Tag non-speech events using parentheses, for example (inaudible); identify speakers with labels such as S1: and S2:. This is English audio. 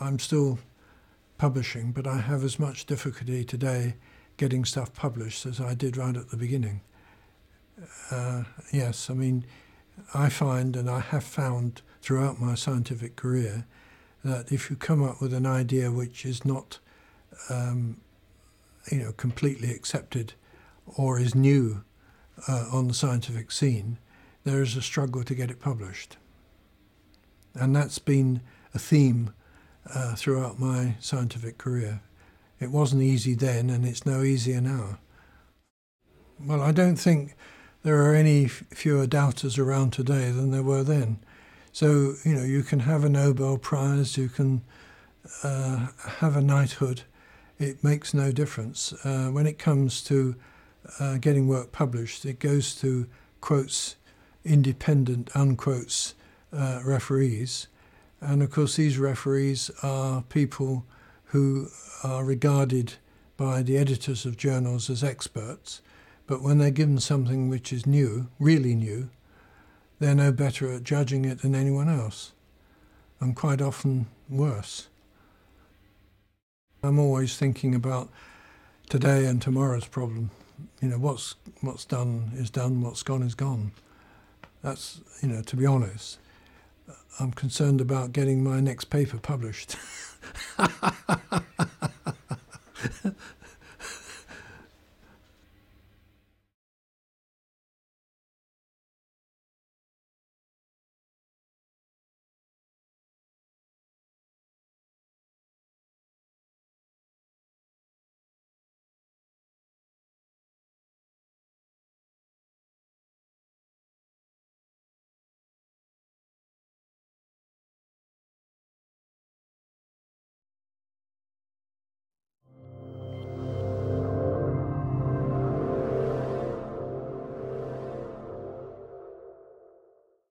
S1: I'm still publishing, but I have as much difficulty today getting stuff published as I did right at the beginning. Uh, yes, I mean, I find and I have found throughout my scientific career that if you come up with an idea which is not, um, you know, completely accepted or is new uh, on the scientific scene, there is a struggle to get it published. And that's been a theme uh, throughout my scientific career. It wasn't easy then, and it's no easier now. Well, I don't think there are any fewer doubters around today than there were then. So, you know, you can have a Nobel Prize, you can uh, have a knighthood, it makes no difference. Uh, when it comes to uh, getting work published, it goes to quotes independent unquotes uh, referees. And of course, these referees are people who are regarded by the editors of journals as experts, but when they're given something which is new, really new, they're no better at judging it than anyone else, and quite often worse. I'm always thinking about today and tomorrow's problem. You know, what's what's done is done, what's gone is gone. That's you know, to be honest, I'm concerned about getting my next paper published. (laughs)